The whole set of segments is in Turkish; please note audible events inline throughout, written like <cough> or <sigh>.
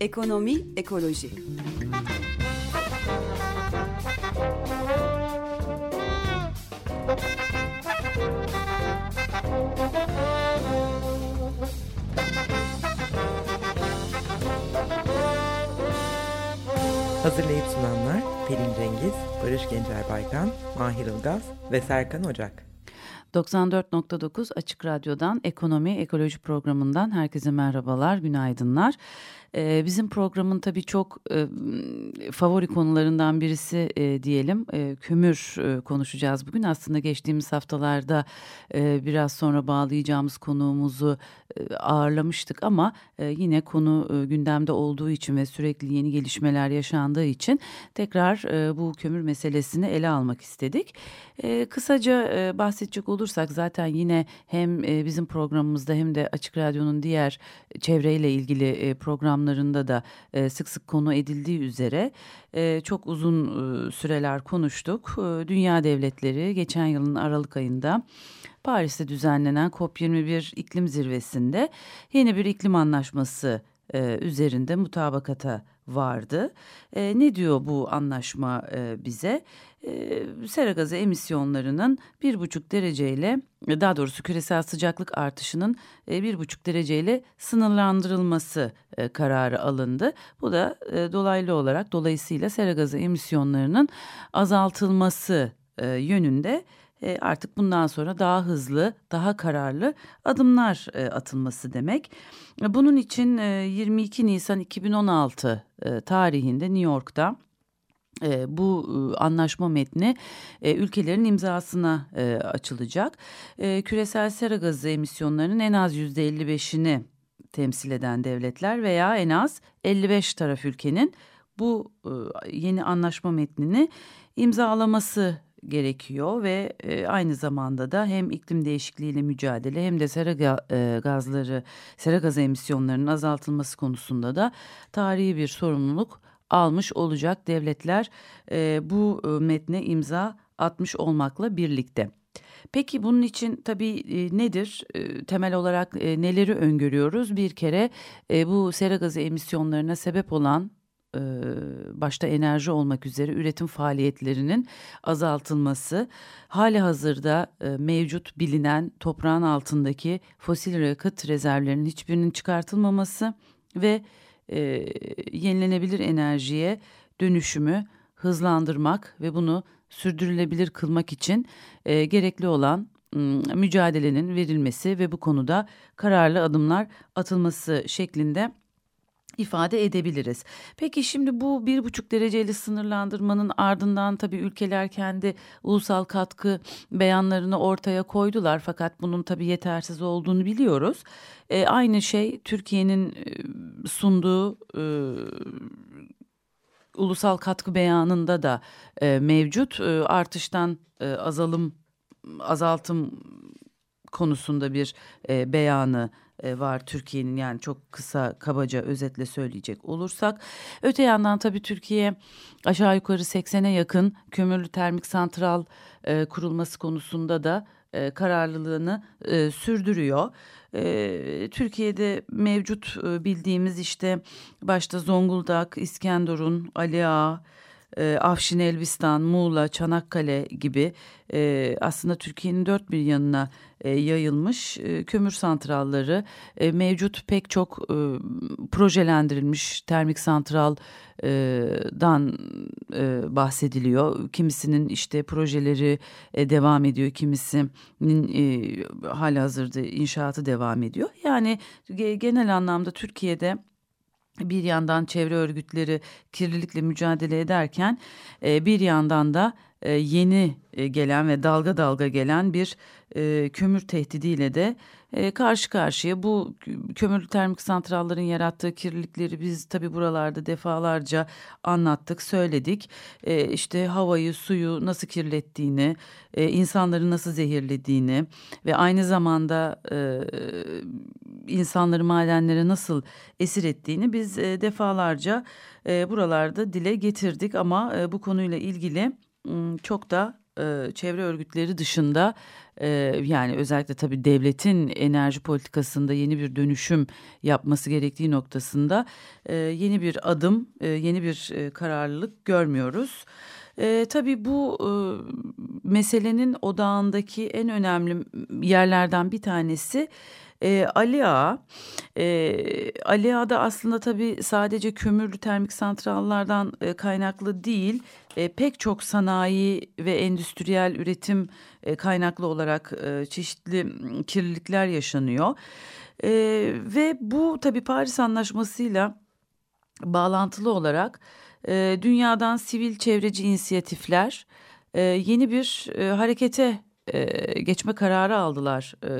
Ekonomi, ekoloji. Pelin Cengiz, Barış Gencer Baykan, Mahir Ilgaz ve Serkan Ocak. 94.9 Açık Radyo'dan Ekonomi Ekoloji programından herkese merhabalar, günaydınlar. Ee, bizim programın tabii çok e, favori konularından birisi e, diyelim e, kömür e, konuşacağız bugün. Aslında geçtiğimiz haftalarda e, biraz sonra bağlayacağımız konuğumuzu e, ağırlamıştık ama e, yine konu e, gündemde olduğu için ve sürekli yeni gelişmeler yaşandığı için tekrar e, bu kömür meselesini ele almak istedik. E, kısaca e, bahsedecek olursak zaten yine hem e, bizim programımızda hem de Açık Radyo'nun diğer çevreyle ilgili e, program programlarında da e, sık sık konu edildiği üzere e, çok uzun e, süreler konuştuk. Dünya devletleri geçen yılın Aralık ayında Paris'te düzenlenen COP21 iklim zirvesinde yeni bir iklim anlaşması üzerinde mutabakata vardı. E, ne diyor bu anlaşma e, bize? E, sera gazı emisyonlarının bir buçuk dereceyle daha doğrusu küresel sıcaklık artışının e, bir buçuk dereceyle sınırlandırılması e, kararı alındı. Bu da e, dolaylı olarak dolayısıyla sera gazı emisyonlarının azaltılması e, yönünde e, artık bundan sonra daha hızlı, daha kararlı adımlar e, atılması demek. Bunun için 22 Nisan 2016 tarihinde New York'ta bu anlaşma metni ülkelerin imzasına açılacak. küresel sera gazı emisyonlarının en az yüzde 55'ini temsil eden devletler veya en az 55 taraf ülkenin bu yeni anlaşma metnini imzalaması gerekiyor ve e, aynı zamanda da hem iklim değişikliğiyle mücadele hem de sera e, gazları, sera gazı emisyonlarının azaltılması konusunda da tarihi bir sorumluluk almış olacak devletler e, bu e, metne imza atmış olmakla birlikte. Peki bunun için tabii e, nedir? E, temel olarak neleri öngörüyoruz? Bir kere bu sera gazı emisyonlarına sebep olan başta enerji olmak üzere üretim faaliyetlerinin azaltılması, hali hazırda mevcut bilinen toprağın altındaki fosil yakıt rezervlerinin hiçbirinin çıkartılmaması ve e, yenilenebilir enerjiye dönüşümü hızlandırmak ve bunu sürdürülebilir kılmak için gerekli olan mücadelenin verilmesi ve bu konuda kararlı adımlar atılması şeklinde ifade edebiliriz. Peki şimdi bu bir buçuk dereceli sınırlandırmanın ardından tabii ülkeler kendi ulusal katkı beyanlarını ortaya koydular fakat bunun tabii yetersiz olduğunu biliyoruz. E, aynı şey Türkiye'nin e, sunduğu e, ulusal katkı beyanında da e, mevcut e, artıştan e, azalım azaltım konusunda bir e, beyanı e, var Türkiye'nin yani çok kısa kabaca özetle söyleyecek olursak. Öte yandan tabii Türkiye aşağı yukarı 80'e yakın kömürlü termik santral e, kurulması konusunda da e, kararlılığını e, sürdürüyor. E, Türkiye'de mevcut e, bildiğimiz işte başta Zonguldak, İskenderun, Ali Ağa, e, Afşin Elbistan, Muğla, Çanakkale gibi e, aslında Türkiye'nin dört bir yanına e, yayılmış e, kömür santralları e, mevcut pek çok e, projelendirilmiş termik santraldan e, bahsediliyor. Kimisinin işte projeleri e, devam ediyor, kimisinin e, hazırda inşaatı devam ediyor. Yani genel anlamda Türkiye'de bir yandan çevre örgütleri kirlilikle mücadele ederken e, bir yandan da e, yeni e, gelen ve dalga dalga gelen bir kömür tehdidiyle de e, karşı karşıya. Bu kömürlü termik santrallerin yarattığı kirlilikleri biz tabi buralarda defalarca anlattık, söyledik. E, işte havayı, suyu nasıl kirlettiğini, e, insanları nasıl zehirlediğini ve aynı zamanda e, insanları madenlere nasıl esir ettiğini biz e, defalarca e, buralarda dile getirdik ama e, bu konuyla ilgili çok da e, çevre örgütleri dışında e, yani özellikle tabii devletin enerji politikasında yeni bir dönüşüm yapması gerektiği noktasında e, yeni bir adım, e, yeni bir e, kararlılık görmüyoruz. E, tabii bu e, meselenin odağındaki en önemli yerlerden bir tanesi e, Ali Ağa. E, Ali Ağa'da aslında tabii sadece kömürlü termik santrallardan e, kaynaklı değil e, pek çok sanayi ve endüstriyel üretim e, kaynaklı olarak e, çeşitli kirlilikler yaşanıyor. E, ve bu tabii Paris Anlaşması'yla bağlantılı olarak e, dünyadan sivil çevreci inisiyatifler e, yeni bir e, harekete e, geçme kararı aldılar. E,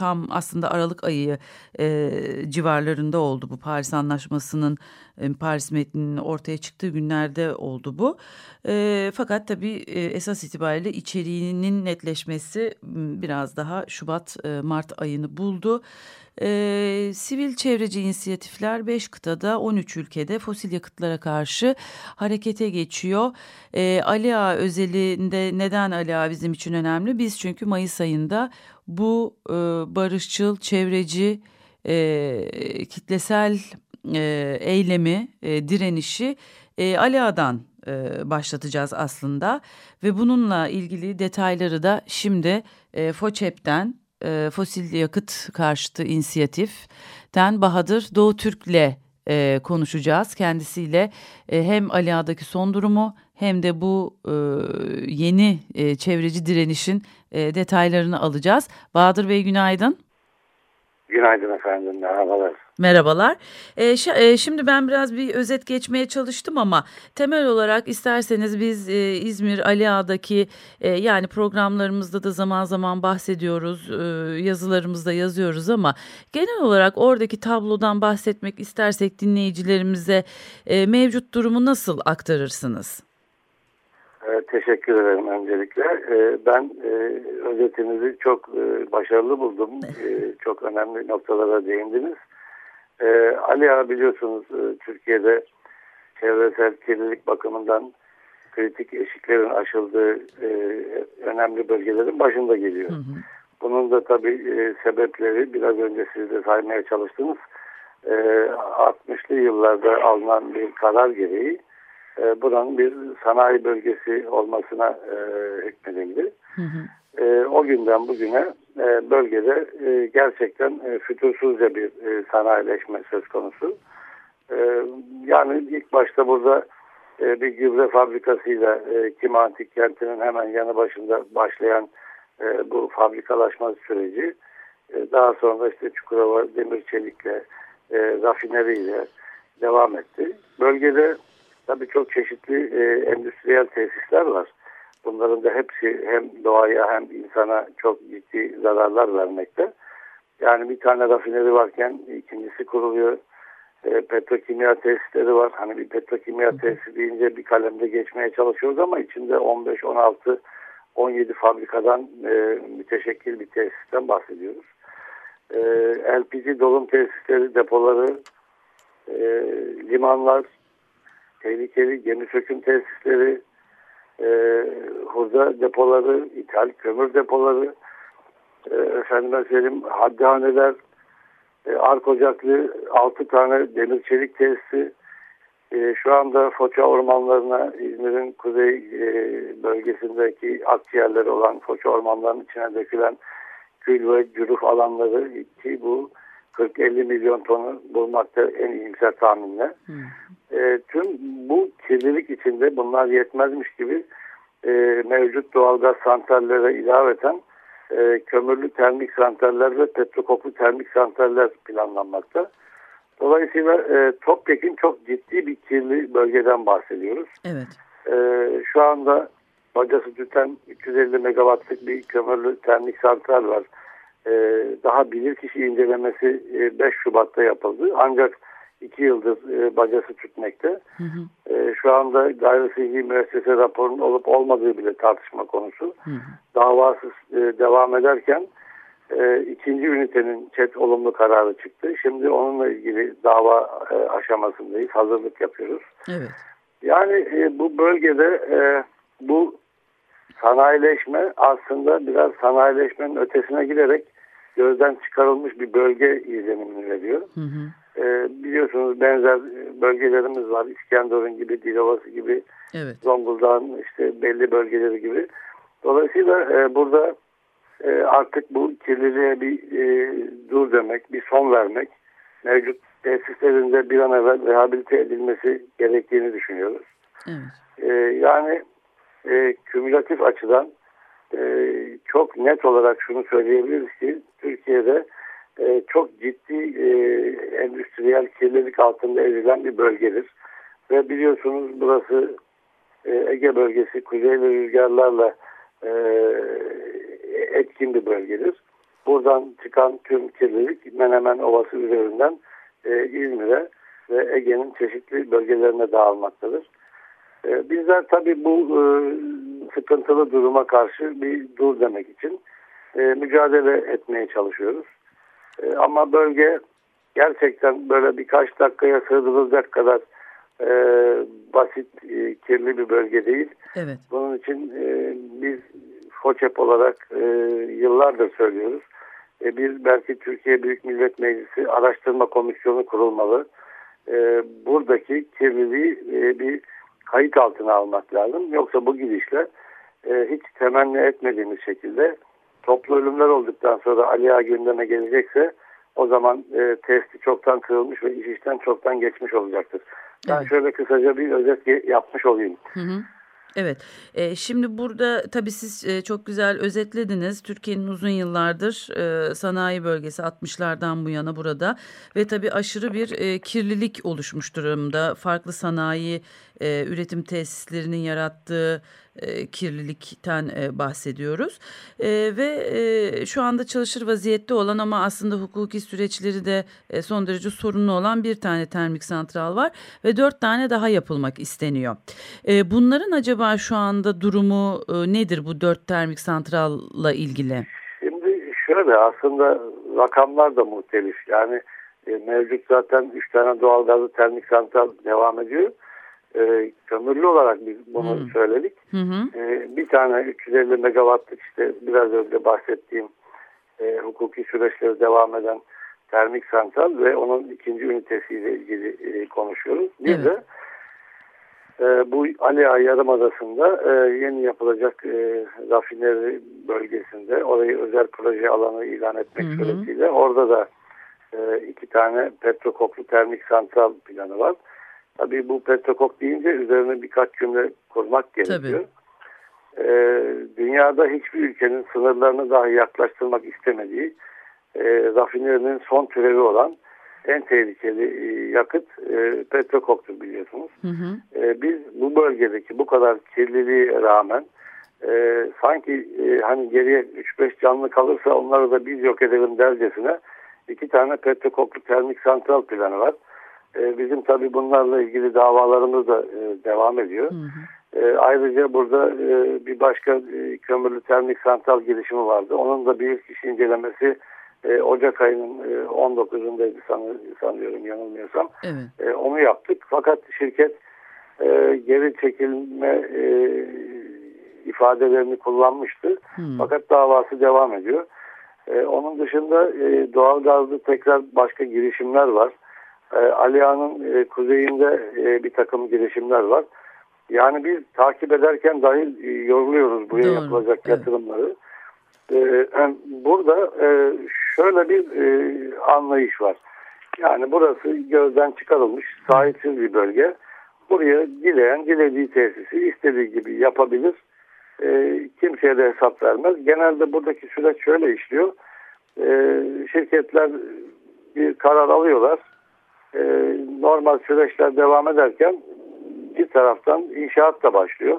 tam aslında Aralık ayı e, civarlarında oldu bu Paris Anlaşması'nın e, Paris metninin ortaya çıktığı günlerde oldu bu. E, fakat tabii e, esas itibariyle içeriğinin netleşmesi biraz daha Şubat-Mart e, ayını buldu. E, sivil çevreci inisiyatifler 5 kıtada 13 ülkede fosil yakıtlara karşı harekete geçiyor. E, Ali Ağa özelinde neden Ali Ağa bizim için önemli? Biz çünkü Mayıs ayında bu e, barışçıl, çevreci, e, kitlesel e, eylemi, e, direnişi e, Ali e, başlatacağız aslında. Ve bununla ilgili detayları da şimdi e, FOÇEP'ten e, Fosil Yakıt Karşıtı İnisiyatif'ten Bahadır Doğu Türk'le e, konuşacağız. Kendisiyle e, hem Aliağa'daki son durumu hem de bu e, yeni e, çevreci direnişin e, detaylarını alacağız. Bahadır Bey günaydın. Günaydın efendim, merhabalar. Merhabalar. E, e, şimdi ben biraz bir özet geçmeye çalıştım ama temel olarak isterseniz biz e, İzmir Ali Ağa'daki e, yani programlarımızda da zaman zaman bahsediyoruz, e, yazılarımızda yazıyoruz ama genel olarak oradaki tablodan bahsetmek istersek dinleyicilerimize e, mevcut durumu nasıl aktarırsınız? E, teşekkür ederim öncelikle. E, ben e, özetinizi çok e, başarılı buldum. E, çok önemli noktalara değindiniz. E, Ali Ağa biliyorsunuz e, Türkiye'de çevresel kirlilik bakımından kritik eşiklerin aşıldığı e, önemli bölgelerin başında geliyor. Hı hı. Bunun da tabii e, sebepleri biraz önce siz de saymaya çalıştınız. E, 60'lı yıllarda alınan bir karar gereği e, buranın bir sanayi bölgesi olmasına e, hükmedildi. Hı hı. E, o günden bugüne e, bölgede e, gerçekten e, fütursuzca bir e, sanayileşme söz konusu. E, yani ilk başta burada e, bir gübre fabrikasıyla e, Kim Antik Kenti'nin hemen yanı başında başlayan e, bu fabrikalaşma süreci e, daha sonra işte Çukurova Demir Çelik'le e, rafineriyle devam etti. Bölgede tabii çok çeşitli e, endüstriyel tesisler var. Bunların da hepsi hem doğaya hem insana çok ciddi zararlar vermekte. Yani bir tane rafineri varken ikincisi kuruluyor. E, petrokimya tesisleri var. Hani bir petrokimya tesisi deyince bir kalemde geçmeye çalışıyoruz ama içinde 15, 16, 17 fabrikadan e, müteşekkil bir tesisten bahsediyoruz. E, LPG dolum tesisleri, depoları, e, limanlar, tehlikeli gemi söküm tesisleri, e, hurda depoları, ithal kömür depoları, e, efendime söyleyeyim haddihaneler, e, ark ocaklı 6 tane demir çelik tesisi, e, şu anda Foça ormanlarına İzmir'in kuzey e, bölgesindeki akciğerleri olan Foça ormanlarının içine dökülen kül ve cüruf alanları ki bu 40-50 milyon tonu bulmakta en iyimser tahminle. Hmm. E, tüm bu kirlilik içinde bunlar yetmezmiş gibi e, mevcut doğalgaz santrallere ilaveten e, kömürlü termik santraller ve petrokoklu termik santraller planlanmakta. Dolayısıyla e, topyekin çok ciddi bir kirli bölgeden bahsediyoruz. Evet. E, şu anda bacası tüten 350 megawattlık bir kömürlü termik santral var. E, daha bilirkişi incelemesi e, 5 Şubat'ta yapıldı. Ancak iki yıldır e, bacası tütmekte. Hı hı. E, şu anda gayri sıhhi müessese raporunun olup olmadığı bile tartışma konusu. Hı hı. Davasız e, devam ederken e, ikinci ünitenin çet olumlu kararı çıktı. Şimdi onunla ilgili dava e, aşamasındayız. Hazırlık yapıyoruz. Evet. Yani e, bu bölgede e, bu sanayileşme aslında biraz sanayileşmenin ötesine giderek gözden çıkarılmış bir bölge izlenimini veriyor. Hı hı. E, biliyorsunuz benzer bölgelerimiz var. İskenderun gibi, Dilovası gibi, evet. Zonguldak'ın işte belli bölgeleri gibi. Dolayısıyla e, burada e, artık bu kirliliğe bir e, dur demek, bir son vermek, mevcut tesislerinde bir an evvel rehabilite edilmesi gerektiğini düşünüyoruz. Evet. E, yani e, kümülatif açıdan e, çok net olarak şunu söyleyebiliriz ki Türkiye'de e, çok ciddi e, endüstriyel kirlilik altında ezilen bir bölgedir. Ve biliyorsunuz burası e, Ege bölgesi kuzeyli rüzgarlarla e, etkin bir bölgedir. Buradan çıkan tüm kirlilik Menemen Ovası üzerinden İzmir'e ve Ege'nin çeşitli bölgelerine dağılmaktadır. Bizler tabii bu sıkıntılı duruma karşı bir dur demek için e, mücadele etmeye çalışıyoruz. E, ama bölge gerçekten böyle birkaç dakikaya sığdırılacak kadar e, basit, e, kirli bir bölge değil. Evet. Bunun için e, biz FOÇEP olarak e, yıllardır söylüyoruz. E, bir belki Türkiye Büyük Millet Meclisi araştırma komisyonu kurulmalı. E, buradaki kirliliği e, bir kayıt altına almak lazım. Yoksa bu gidişle e, hiç temenni etmediğimiz şekilde toplu ölümler olduktan sonra Ali Ağa gündeme gelecekse o zaman e, testi çoktan kırılmış ve iş işten çoktan geçmiş olacaktır. Ben evet. şöyle kısaca bir özet yapmış olayım. Hı hı. Evet, e, şimdi burada tabii siz e, çok güzel özetlediniz. Türkiye'nin uzun yıllardır e, sanayi bölgesi 60'lardan bu yana burada ve tabii aşırı bir e, kirlilik oluşmuş durumda. Farklı sanayi e, üretim tesislerinin yarattığı e, kirlilikten e, bahsediyoruz. E, ve e, şu anda çalışır vaziyette olan ama aslında hukuki süreçleri de e, son derece sorunlu olan bir tane termik santral var ve dört tane daha yapılmak isteniyor. E, bunların acaba şu anda durumu e, nedir bu dört termik santralla ilgili? Şimdi şöyle aslında rakamlar da muhtelif. Yani e, mevcut zaten üç tane doğal gazlı termik santral devam ediyor e, kömürlü olarak biz bunu hmm. söyledik. Hmm. E, bir tane 350 megawattlık işte biraz önce bahsettiğim e, hukuki süreçleri devam eden termik santral ve onun ikinci ünitesiyle ilgili e, konuşuyoruz. Bir evet. de e, bu Ali Ağa Yarımadası'nda e, yeni yapılacak e, rafineri bölgesinde orayı özel proje alanı ilan etmek hı suretiyle orada da e, iki tane petrokoklu termik santral planı var. Tabii bu petrokok deyince üzerine birkaç cümle kurmak gerekiyor. Tabii. Ee, dünyada hiçbir ülkenin sınırlarını dahi yaklaştırmak istemediği e, rafinerinin son türevi olan en tehlikeli e, yakıt e, petrokoktur biliyorsunuz. Hı hı. E, biz bu bölgedeki bu kadar kirliliğe rağmen e, sanki e, hani geriye 3-5 canlı kalırsa onları da biz yok edelim dercesine iki tane petrokoklu termik santral planı var. E, bizim tabii bunlarla ilgili davalarımız da e, devam ediyor. Hı hı. E, ayrıca burada e, bir başka e, kömürlü termik santral girişimi vardı. Onun da bir kişi incelemesi e, Ocak ayının e, 19'undaydı sanı, sanıyorum yanılmıyorsam. Evet. E, onu yaptık. Fakat şirket e, geri çekilme e, ifadelerini kullanmıştı. Hmm. Fakat davası devam ediyor. E, onun dışında e, doğal gazlı tekrar başka girişimler var. E, Aliağa'nın e, kuzeyinde e, bir takım girişimler var. Yani biz takip ederken dahil e, yoruluyoruz buraya Doğru. yapılacak evet. yatırımları. E, burada e, şöyle bir e, anlayış var. Yani burası gözden çıkarılmış sahipsiz bir bölge. Buraya dileyen dilediği tesisi istediği gibi yapabilir. E, kimseye de hesap vermez. Genelde buradaki süreç şöyle işliyor. E, şirketler bir karar alıyorlar e, normal süreçler devam ederken bir taraftan inşaat da başlıyor.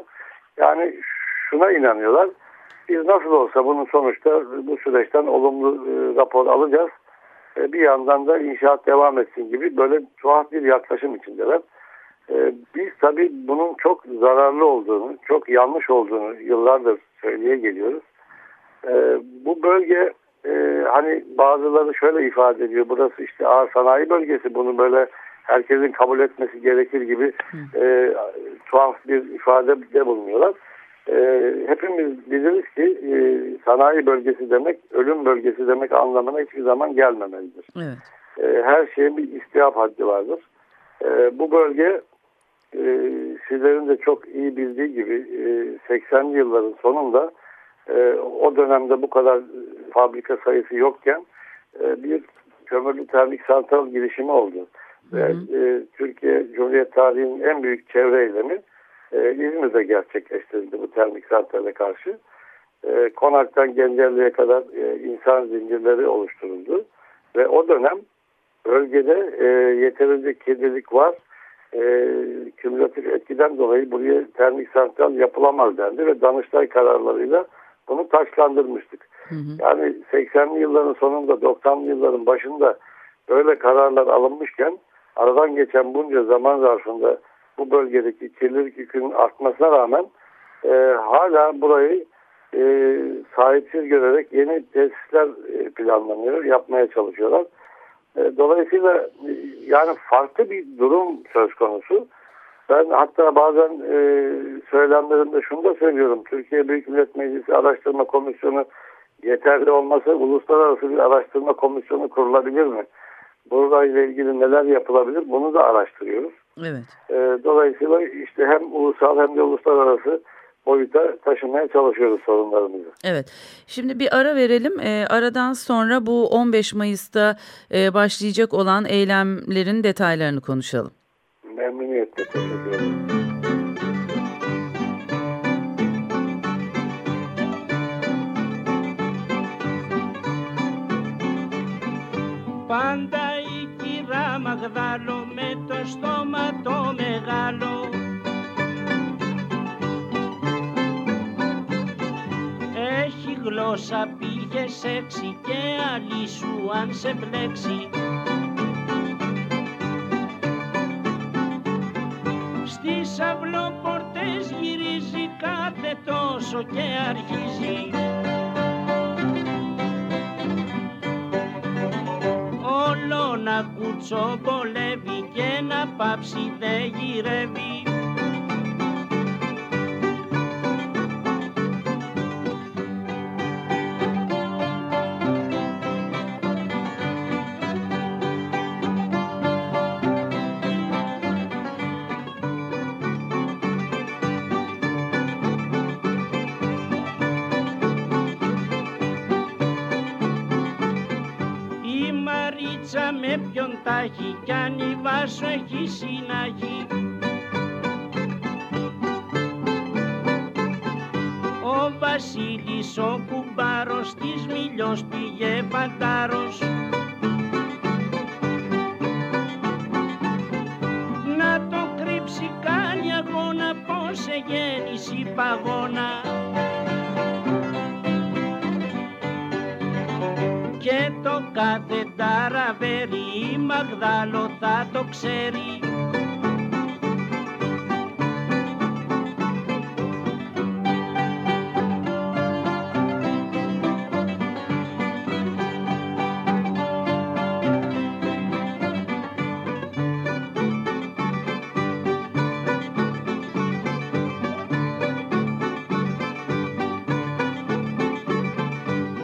Yani şuna inanıyorlar. Biz nasıl olsa bunun sonuçta bu süreçten olumlu e, rapor alacağız. E, bir yandan da inşaat devam etsin gibi böyle tuhaf bir yaklaşım içindeler. E, biz tabii bunun çok zararlı olduğunu, çok yanlış olduğunu yıllardır söyleye geliyoruz. E, bu bölge e, hani bazıları şöyle ifade ediyor. Burası işte ağır sanayi bölgesi. Bunu böyle herkesin kabul etmesi gerekir gibi e, tuhaf bir ifade de bulunuyorlar. E, hepimiz biliriz ki e, sanayi bölgesi demek ölüm bölgesi demek anlamına hiçbir zaman gelmemelidir. Evet. E, her şeyin bir istihap haddi vardır. E, bu bölge e, sizlerin de çok iyi bildiği gibi e, 80'li yılların sonunda e, o dönemde bu kadar fabrika sayısı yokken e, bir kömürlü termik santral girişimi oldu. Ve e, Türkiye Cumhuriyet tarihinin en büyük çevre eylemi e, İzmir'de gerçekleştirildi bu termik santrale karşı. E, Konak'tan Gencerli'ye kadar e, insan zincirleri oluşturuldu. Ve o dönem bölgede e, yeterince kirlilik var. E, kümülatif etkiden dolayı buraya termik santral yapılamaz dendi ve Danıştay kararlarıyla bunu taşlandırmıştık. Hı hı. Yani 80'li yılların sonunda 90'lı yılların başında böyle kararlar alınmışken aradan geçen bunca zaman zarfında bu bölgedeki kirlilik yükünün artmasına rağmen e, hala burayı e, sahipsiz görerek yeni tesisler e, planlanıyor, yapmaya çalışıyorlar. E, dolayısıyla e, yani farklı bir durum söz konusu. Ben hatta bazen e, söylemlerimde şunu da söylüyorum. Türkiye Büyük Millet Meclisi Araştırma Komisyonu yeterli olmasa uluslararası bir araştırma komisyonu kurulabilir mi? Burayla ilgili neler yapılabilir bunu da araştırıyoruz. Evet. E, dolayısıyla işte hem ulusal hem de uluslararası boyuta taşımaya çalışıyoruz sorunlarımızı. Evet. Şimdi bir ara verelim. E, aradan sonra bu 15 Mayıs'ta e, başlayacak olan eylemlerin detaylarını konuşalım. Memnuniyetle teşekkür ederim. Πάντα η κυρά Μαγδάλο με το στόμα το μεγάλο Έχει γλώσσα πήγε σεξι και άλλη σου αν σε μπλέξει Στις αυλοπορτές γυρίζει κάθε τόσο και αρχίζει. Όλο να κουτσομπολεύει και να πάψει δεν γυρεύει ποιον τάχει κι αν η βάσο έχει συναγεί. Ο Βασίλης ο κουμπάρος της Μιλιός πήγε φαντάρος Να το κρύψει κάνει αγώνα πως γέννηση παγώνα και το κάθε ταραβέρι η Μαγδάλο θα το ξέρει.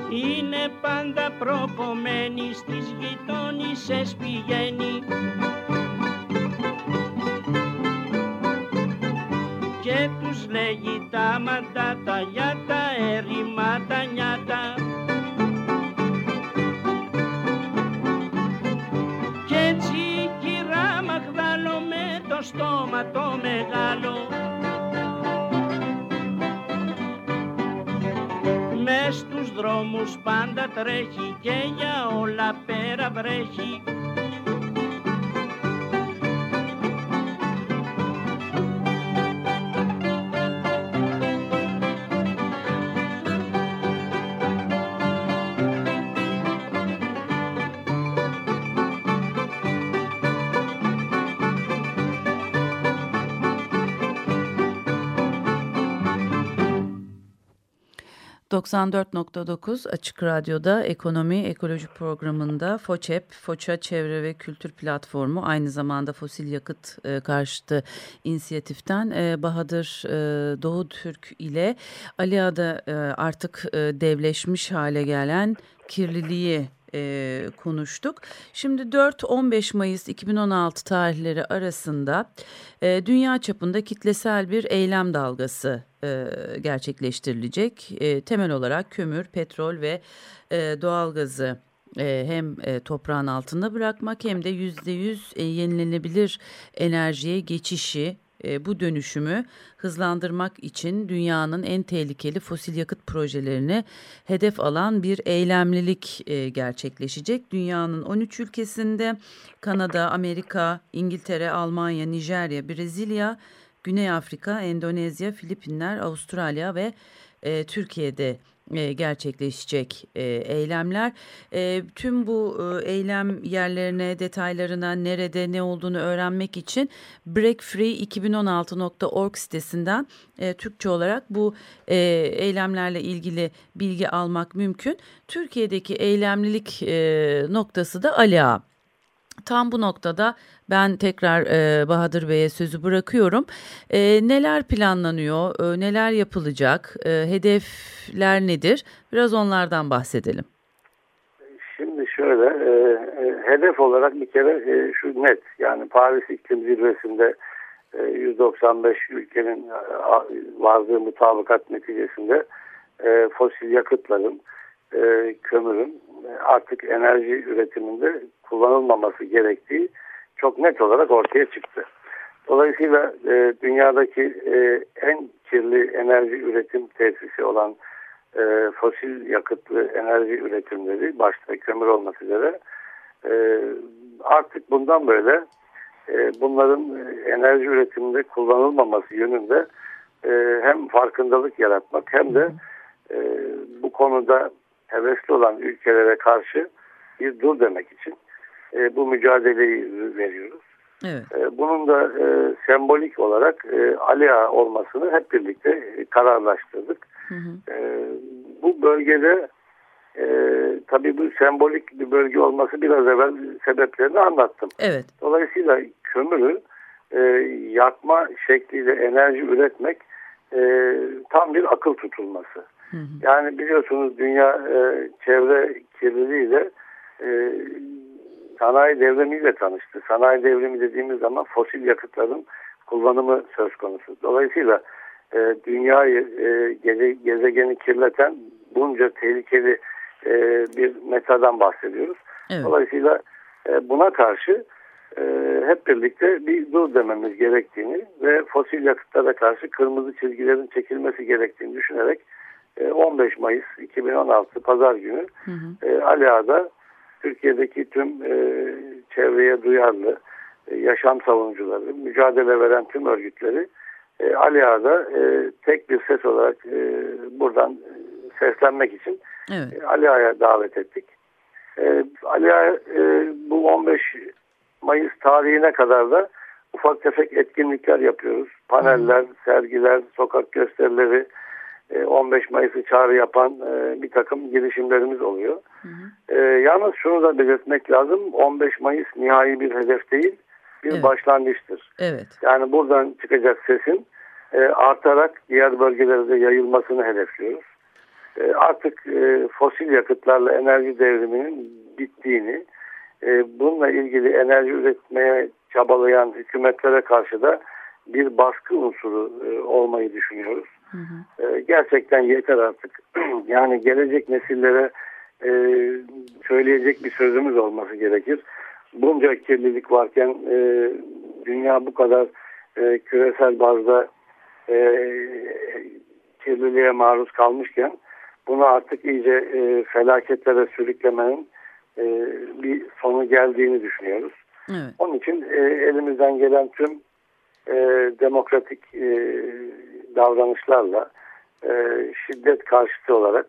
Είναι πάντα προπομένη στις γειτόνισσες πηγαίνει. Και τους λέγει τα μαντάτα για τα έρημα τα νιάτα. Κι έτσι η κυρά Μαγδάλο με το στόμα το μεγάλο δρόμους πάντα τρέχει και για όλα πέρα βρέχει 94.9 Açık Radyo'da Ekonomi Ekoloji programında FOÇEP, Foça Çevre ve Kültür Platformu aynı zamanda fosil yakıt e, karşıtı inisiyatiften e, Bahadır e, Doğu Türk ile Aliada e, artık e, devleşmiş hale gelen kirliliği e, konuştuk. Şimdi 4-15 Mayıs 2016 tarihleri arasında e, dünya çapında kitlesel bir eylem dalgası e, gerçekleştirilecek. E, temel olarak kömür, petrol ve e, doğalgazı e, hem e, toprağın altında bırakmak hem de yüzde yüz e, yenilenebilir enerjiye geçişi bu dönüşümü hızlandırmak için dünyanın en tehlikeli fosil yakıt projelerini hedef alan bir eylemlilik gerçekleşecek. Dünyanın 13 ülkesinde Kanada, Amerika, İngiltere, Almanya, Nijerya, Brezilya, Güney Afrika, Endonezya, Filipinler, Avustralya ve e, Türkiye'de e, gerçekleşecek e, eylemler. E, tüm bu e, eylem yerlerine, detaylarına, nerede ne olduğunu öğrenmek için breakfree2016.org sitesinden e, Türkçe olarak bu e, eylemlerle ilgili bilgi almak mümkün. Türkiye'deki eylemlilik e, noktası da Ali Ağa. Tam bu noktada ben tekrar e, Bahadır Bey'e sözü bırakıyorum. E, neler planlanıyor, e, neler yapılacak, e, hedefler nedir? Biraz onlardan bahsedelim. Şimdi şöyle, e, e, hedef olarak bir kere e, şu net. Yani Paris İklim Zirvesi'nde e, 195 ülkenin e, vardığı mutabakat neticesinde e, fosil yakıtların, e, kömürün e, artık enerji üretiminde kullanılmaması gerektiği çok net olarak ortaya çıktı. Dolayısıyla e, dünyadaki e, en kirli enerji üretim tesisi olan e, fosil yakıtlı enerji üretimleri başta kömür olmak üzere e, artık bundan böyle e, bunların enerji üretiminde kullanılmaması yönünde e, hem farkındalık yaratmak hem de e, bu konuda hevesli olan ülkelere karşı bir dur demek için e, bu mücadeleyi veriyoruz. Evet. E, bunun da e, sembolik olarak e, Aliya olmasını hep birlikte e, kararlaştırdık. Hı hı. E, bu bölgede e, tabii bu sembolik bir bölge olması biraz evvel sebeplerini anlattım. Evet. Dolayısıyla kömürü e, yakma şekliyle enerji üretmek e, tam bir akıl tutulması. Hı hı. Yani biliyorsunuz dünya e, çevre kirliliğiyle e, sanayi devrimiyle tanıştı. Sanayi devrimi dediğimiz zaman fosil yakıtların kullanımı söz konusu. Dolayısıyla e, dünyayı, e, geze, gezegeni kirleten bunca tehlikeli e, bir metadan bahsediyoruz. Evet. Dolayısıyla e, buna karşı e, hep birlikte bir dur dememiz gerektiğini ve fosil yakıtlara karşı kırmızı çizgilerin çekilmesi gerektiğini düşünerek 15 e, Mayıs 2016 Pazar günü hı hı. E, Aliağa'da Türkiye'deki tüm e, çevreye duyarlı e, yaşam savunucuları, mücadele veren tüm örgütleri e, Aliağa'da e, tek bir ses olarak e, buradan seslenmek için evet. e, Aliağa'ya davet ettik. E, Aliağa e, bu 15 Mayıs tarihine kadar da ufak tefek etkinlikler yapıyoruz. Paneller, hmm. sergiler, sokak gösterileri, 15 e, Mayıs'ı çağrı yapan e, bir takım girişimlerimiz oluyor. Hı hı. E, yalnız şunu da belirtmek lazım. 15 Mayıs nihai bir hedef değil, bir evet. başlangıçtır. Evet. Yani buradan çıkacak sesin artarak diğer bölgelere de yayılmasını hedefliyoruz. Artık fosil yakıtlarla enerji devriminin bittiğini, bununla ilgili enerji üretmeye çabalayan hükümetlere karşı da bir baskı unsuru olmayı düşünüyoruz. Hı hı. E, gerçekten yeter artık. <clears throat> yani gelecek nesillere e, söyleyecek bir sözümüz olması gerekir. Bunca kirlilik varken e, dünya bu kadar e, küresel bazda e, kirliliğe maruz kalmışken bunu artık iyice e, felaketlere sürüklemenin e, bir sonu geldiğini düşünüyoruz. Evet. Onun için e, elimizden gelen tüm e, demokratik e, davranışlarla e, şiddet karşıtı olarak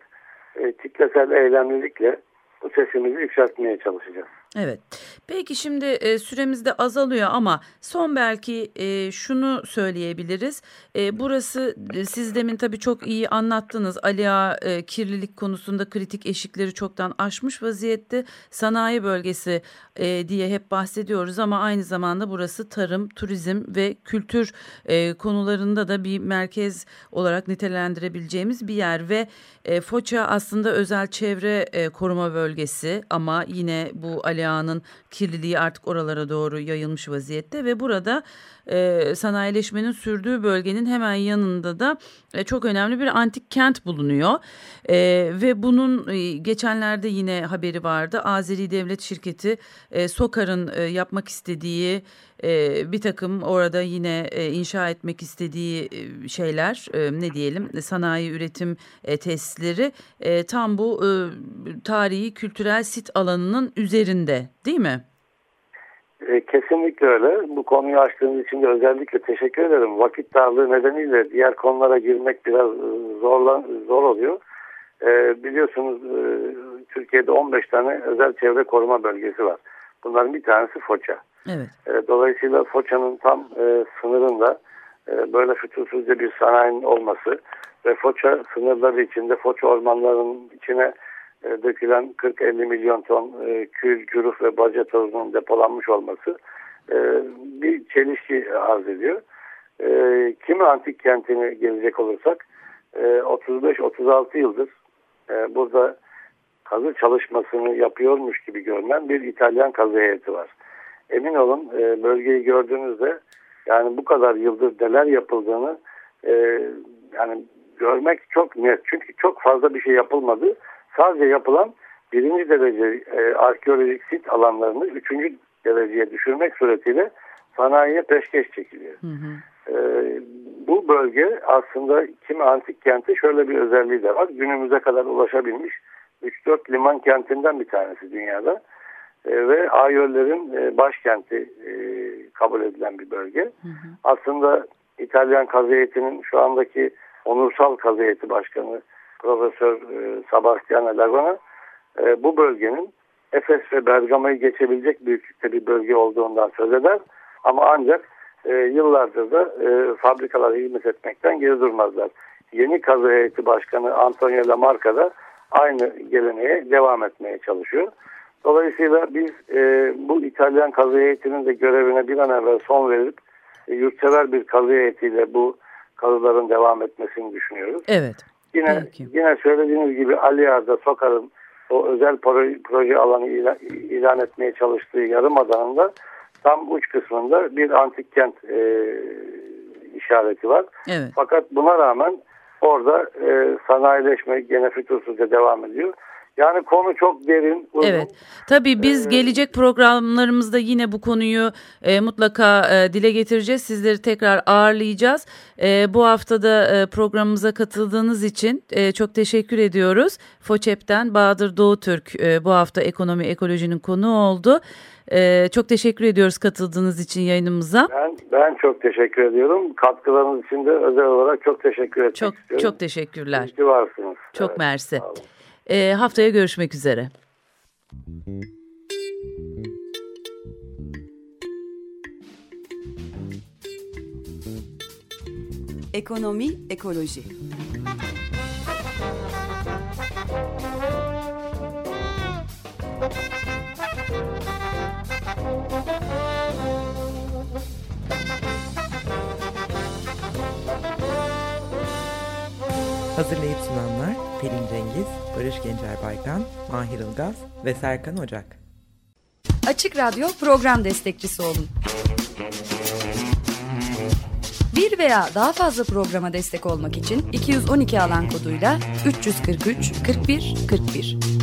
e, kitlesel eylemlilikle bu sesimizi yükseltmeye çalışacağız. Evet. Peki şimdi e, süremiz de azalıyor ama son belki e, şunu söyleyebiliriz. E, burası e, siz demin tabii çok iyi anlattınız. Aliya e, kirlilik konusunda kritik eşikleri çoktan aşmış vaziyette. Sanayi bölgesi e, diye hep bahsediyoruz ama aynı zamanda burası tarım, turizm ve kültür e, konularında da bir merkez olarak nitelendirebileceğimiz bir yer ve e, Foça aslında özel çevre e, koruma bölgesi ama yine bu Aliya'nın kirliliği artık oralara doğru yayılmış vaziyette ve burada e, sanayileşmenin sürdüğü bölgenin hemen yanında da e, çok önemli bir antik kent bulunuyor. E, ve bunun e, geçenlerde yine haberi vardı. Azeri Devlet Şirketi e, Sokar'ın e, yapmak istediği e, bir takım orada yine e, inşa etmek istediği e, şeyler e, ne diyelim sanayi üretim e, tesisleri e, tam bu e, tarihi kültürel sit alanının üzerinde değil mi? E, kesinlikle öyle. Bu konuyu açtığınız için de özellikle teşekkür ederim. Vakit darlığı nedeniyle diğer konulara girmek biraz e, zorlan, zor oluyor. E, biliyorsunuz e, Türkiye'de 15 tane özel çevre koruma bölgesi var. Bunların bir tanesi Foça. Evet. E, dolayısıyla Foça'nın tam e, sınırında e, böyle fütursuzca bir sanayinin olması ve Foça sınırları içinde Foça ormanlarının içine e, dökülen 40-50 milyon ton e, kül, cüruf ve baca tozunun depolanmış olması e, bir çelişki arz ediyor. E, kimi antik kentine gelecek olursak e, 35-36 yıldır burada kazı çalışmasını yapıyormuş gibi görünen bir İtalyan kazı heyeti var. Emin olun bölgeyi gördüğünüzde yani bu kadar yıldır neler yapıldığını yani görmek çok net. Çünkü çok fazla bir şey yapılmadı. Sadece yapılan birinci derece e, arkeolojik sit alanlarını üçüncü dereceye düşürmek suretiyle sanayiye peşkeş çekiliyor. Hı hı. E, bu bölge aslında kimi antik kenti şöyle bir özelliği de var. Günümüze kadar ulaşabilmiş 3-4 liman kentinden bir tanesi dünyada. E, ve Ayöllerin e, başkenti e, kabul edilen bir bölge. Hı hı. Aslında İtalyan kazı şu andaki onursal kazı başkanı Profesör e, Sebastiano Lagona e, bu bölgenin Efes ve Bergama'yı geçebilecek büyüklükte bir bölge olduğundan söz eder. Ama ancak e, yıllardır da e, fabrikalara hizmet etmekten geri durmazlar. Yeni kazı heyeti başkanı Antonio Lamarca da aynı geleneğe devam etmeye çalışıyor. Dolayısıyla biz bu İtalyan kazı heyetinin de görevine bir an evvel son verip e, yurtsever bir kazı heyetiyle bu kazıların devam etmesini düşünüyoruz. Evet. Yine Peki. yine söylediğiniz gibi Aliyar'da Sokar'ın o özel proje, proje alanı ilan, ilan etmeye çalıştığı yarım adanında tam uç kısmında bir antik kent e, işareti var. Evet. Fakat buna rağmen orada e, sanayileşme gene fütursuzca devam ediyor. Yani konu çok derin. Uzun. Evet. Tabii biz ee, gelecek programlarımızda yine bu konuyu e, mutlaka e, dile getireceğiz. Sizleri tekrar ağırlayacağız. E, bu haftada e, programımıza katıldığınız için e, çok teşekkür ediyoruz. FOÇEP'ten Bahadır Doğutürk e, bu hafta ekonomi ekolojinin konu oldu. Ee, çok teşekkür ediyoruz katıldığınız için yayınımıza. Ben, ben çok teşekkür ediyorum. Katkılarınız için de özel olarak çok teşekkür etmek çok, istiyorum. Çok teşekkürler. İyi varsınız. Çok evet, mersi. E, haftaya görüşmek üzere. Ekonomi, ekoloji. Hazırlayıp sunanlar Pelin Cengiz, Barış Gencer Baykan, Mahir Ilgaz ve Serkan Ocak. Açık Radyo program destekçisi olun. Bir veya daha fazla programa destek olmak için 212 alan koduyla 343 41 41